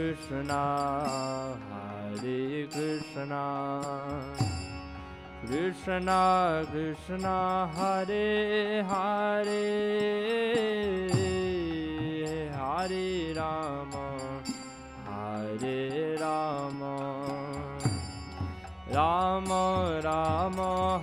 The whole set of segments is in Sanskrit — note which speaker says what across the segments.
Speaker 1: Hare Krishna, Hare Krishna, Krishna Krishna, Hare Hare, Hare Rama, Hare Rama, Rama Rama,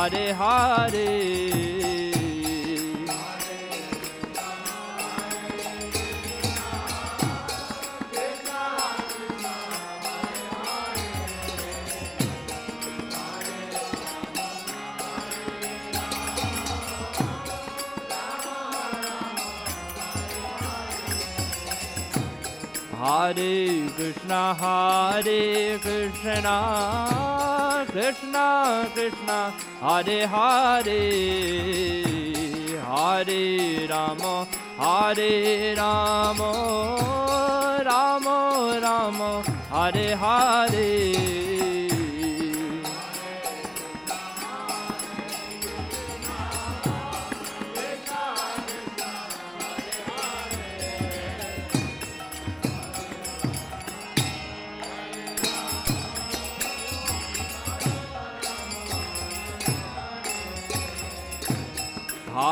Speaker 1: Rama, Hare Hare. Hare Krishna, Hare Krishna, Krishna Krishna, Hare Hare, Hare Rama, Hare Rama, Rama Rama, Hare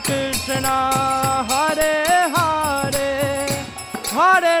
Speaker 1: Krishna Krishna, Hare Hare, Hare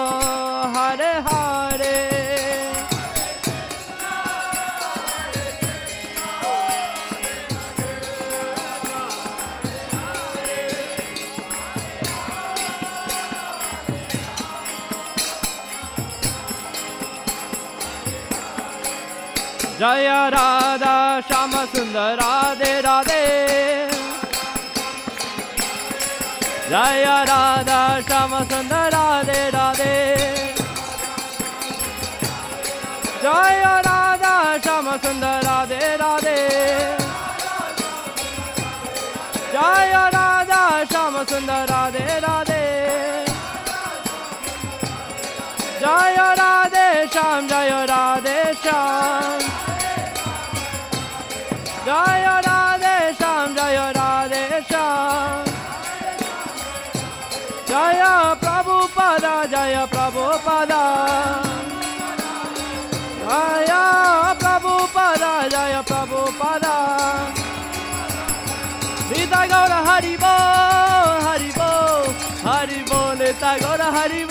Speaker 1: जय राधा, श्याम सुंदर, राधे राधे। जय राधा, श्याम सुंदर, राधे राधे। जय राधा, श्याम सुंदर, राधे राधे। जय राधा, श्याम सुंदर, राधे राधे। जय राधे, श्याम, जय राधे, श्याम। जय राधे श्याम, जय राधे श्याम। जय प्रभु पद, जय प्रभु पद। जय प्रभु पद, जय प्रभु पद। सीता गौर हरिबो हरिबो हरिबो नेता गौर हरिबो।